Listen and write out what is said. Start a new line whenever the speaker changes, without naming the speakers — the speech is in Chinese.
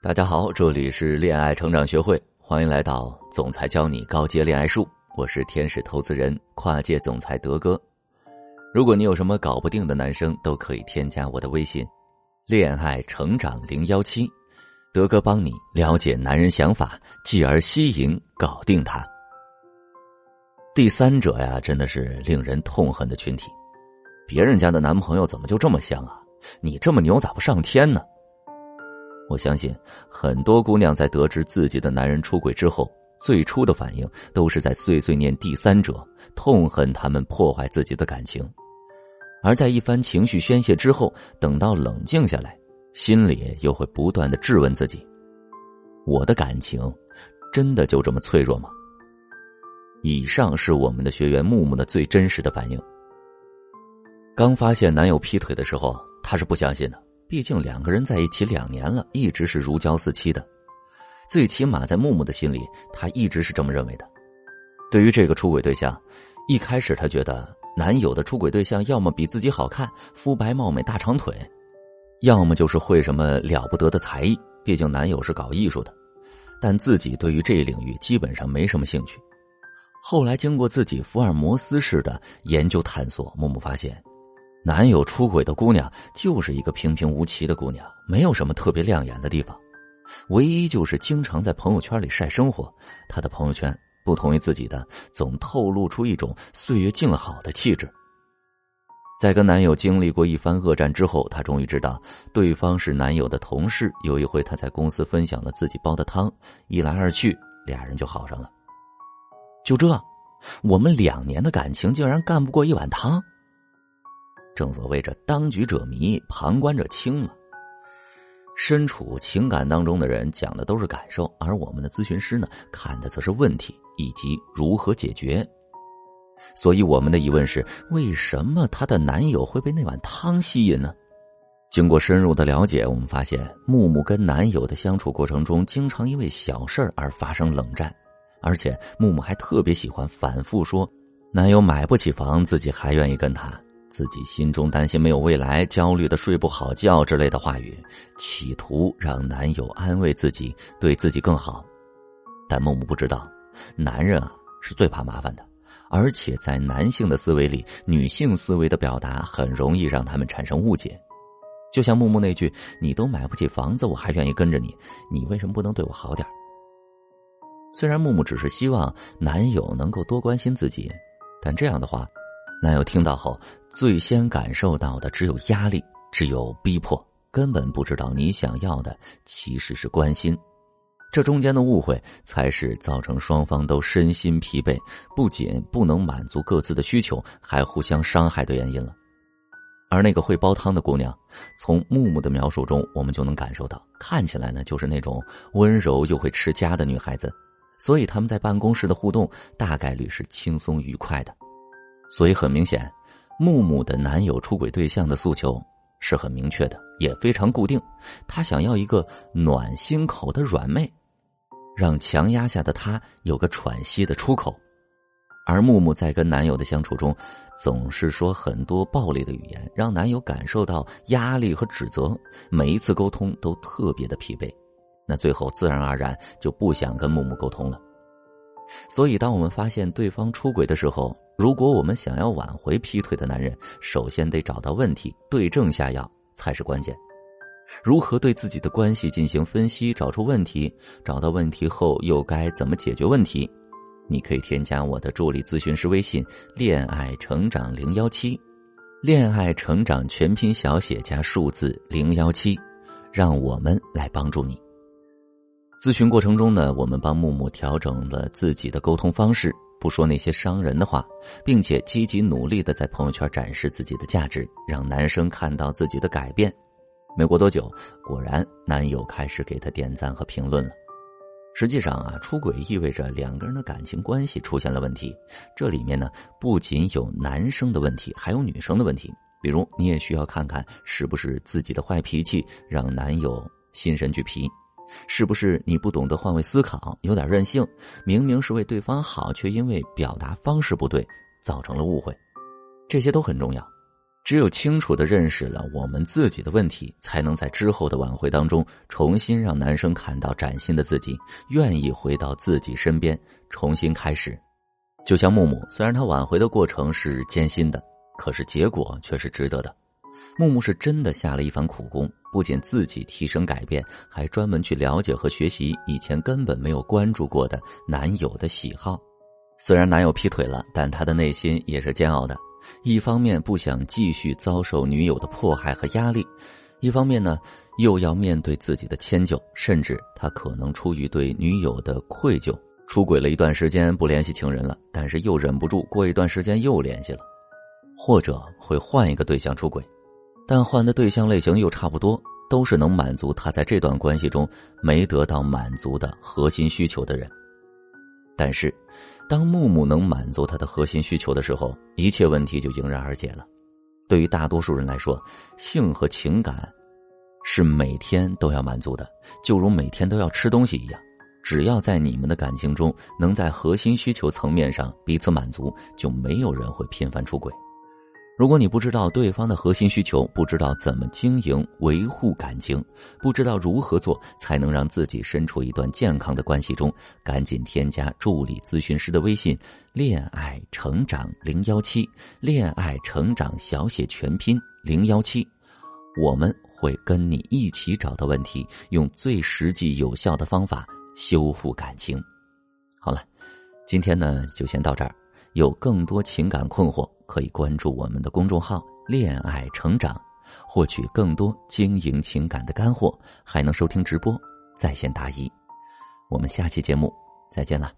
大家好，这里是恋爱成长学会，欢迎来到总裁教你高阶恋爱术。我是天使投资人、跨界总裁德哥。如果你有什么搞不定的男生，都可以添加我的微信“恋爱成长零幺七”，德哥帮你了解男人想法，继而吸引、搞定他。第三者呀，真的是令人痛恨的群体。别人家的男朋友怎么就这么香啊？你这么牛，咋不上天呢？我相信很多姑娘在得知自己的男人出轨之后，最初的反应都是在碎碎念第三者，痛恨他们破坏自己的感情。而在一番情绪宣泄之后，等到冷静下来，心里又会不断的质问自己：我的感情真的就这么脆弱吗？以上是我们的学员木木的最真实的反应。刚发现男友劈腿的时候，她是不相信的。毕竟两个人在一起两年了，一直是如胶似漆的。最起码在木木的心里，他一直是这么认为的。对于这个出轨对象，一开始他觉得男友的出轨对象要么比自己好看，肤白貌美大长腿，要么就是会什么了不得的才艺。毕竟男友是搞艺术的，但自己对于这一领域基本上没什么兴趣。后来经过自己福尔摩斯式的研究探索，木木发现。男友出轨的姑娘就是一个平平无奇的姑娘，没有什么特别亮眼的地方，唯一就是经常在朋友圈里晒生活。她的朋友圈不同于自己的，总透露出一种岁月静好的气质。在跟男友经历过一番恶战之后，她终于知道对方是男友的同事。有一回，她在公司分享了自己煲的汤，一来二去，俩人就好上了。就这，我们两年的感情竟然干不过一碗汤。正所谓这当局者迷，旁观者清嘛。身处情感当中的人讲的都是感受，而我们的咨询师呢，看的则是问题以及如何解决。所以我们的疑问是：为什么她的男友会被那碗汤吸引呢？经过深入的了解，我们发现木木跟男友的相处过程中，经常因为小事而发生冷战，而且木木还特别喜欢反复说，男友买不起房，自己还愿意跟他。自己心中担心没有未来，焦虑的睡不好觉之类的话语，企图让男友安慰自己，对自己更好。但木木不知道，男人啊是最怕麻烦的，而且在男性的思维里，女性思维的表达很容易让他们产生误解。就像木木那句：“你都买不起房子，我还愿意跟着你，你为什么不能对我好点？”虽然木木只是希望男友能够多关心自己，但这样的话。男友听到后，最先感受到的只有压力，只有逼迫，根本不知道你想要的其实是关心。这中间的误会，才是造成双方都身心疲惫，不仅不能满足各自的需求，还互相伤害的原因了。而那个会煲汤的姑娘，从木木的描述中，我们就能感受到，看起来呢就是那种温柔又会持家的女孩子，所以他们在办公室的互动大概率是轻松愉快的。所以很明显，木木的男友出轨对象的诉求是很明确的，也非常固定。他想要一个暖心口的软妹，让强压下的他有个喘息的出口。而木木在跟男友的相处中，总是说很多暴力的语言，让男友感受到压力和指责。每一次沟通都特别的疲惫，那最后自然而然就不想跟木木沟通了。所以，当我们发现对方出轨的时候，如果我们想要挽回劈腿的男人，首先得找到问题，对症下药才是关键。如何对自己的关系进行分析，找出问题，找到问题后又该怎么解决问题？你可以添加我的助理咨询师微信“恋爱成长零幺七”，恋爱成长全拼小写加数字零幺七，让我们来帮助你。咨询过程中呢，我们帮木木调整了自己的沟通方式。不说那些伤人的话，并且积极努力的在朋友圈展示自己的价值，让男生看到自己的改变。没过多久，果然男友开始给她点赞和评论了。实际上啊，出轨意味着两个人的感情关系出现了问题。这里面呢，不仅有男生的问题，还有女生的问题。比如，你也需要看看是不是自己的坏脾气让男友心神俱疲。是不是你不懂得换位思考，有点任性？明明是为对方好，却因为表达方式不对，造成了误会。这些都很重要。只有清楚的认识了我们自己的问题，才能在之后的挽回当中重新让男生看到崭新的自己，愿意回到自己身边，重新开始。就像木木，虽然他挽回的过程是艰辛的，可是结果却是值得的。木木是真的下了一番苦功，不仅自己提升改变，还专门去了解和学习以前根本没有关注过的男友的喜好。虽然男友劈腿了，但他的内心也是煎熬的。一方面不想继续遭受女友的迫害和压力，一方面呢又要面对自己的迁就，甚至他可能出于对女友的愧疚，出轨了一段时间不联系情人了，但是又忍不住过一段时间又联系了，或者会换一个对象出轨，但换的对象类型又差不多，都是能满足他在这段关系中没得到满足的核心需求的人，但是。当木木能满足他的核心需求的时候，一切问题就迎刃而解了。对于大多数人来说，性和情感是每天都要满足的，就如每天都要吃东西一样。只要在你们的感情中能在核心需求层面上彼此满足，就没有人会频繁出轨。如果你不知道对方的核心需求，不知道怎么经营维护感情，不知道如何做才能让自己身处一段健康的关系中，赶紧添加助理咨询师的微信“恋爱成长零幺七”，恋爱成长小写全拼零幺七，我们会跟你一起找到问题，用最实际有效的方法修复感情。好了，今天呢就先到这儿。有更多情感困惑，可以关注我们的公众号“恋爱成长”，获取更多经营情感的干货，还能收听直播、在线答疑。我们下期节目再见了。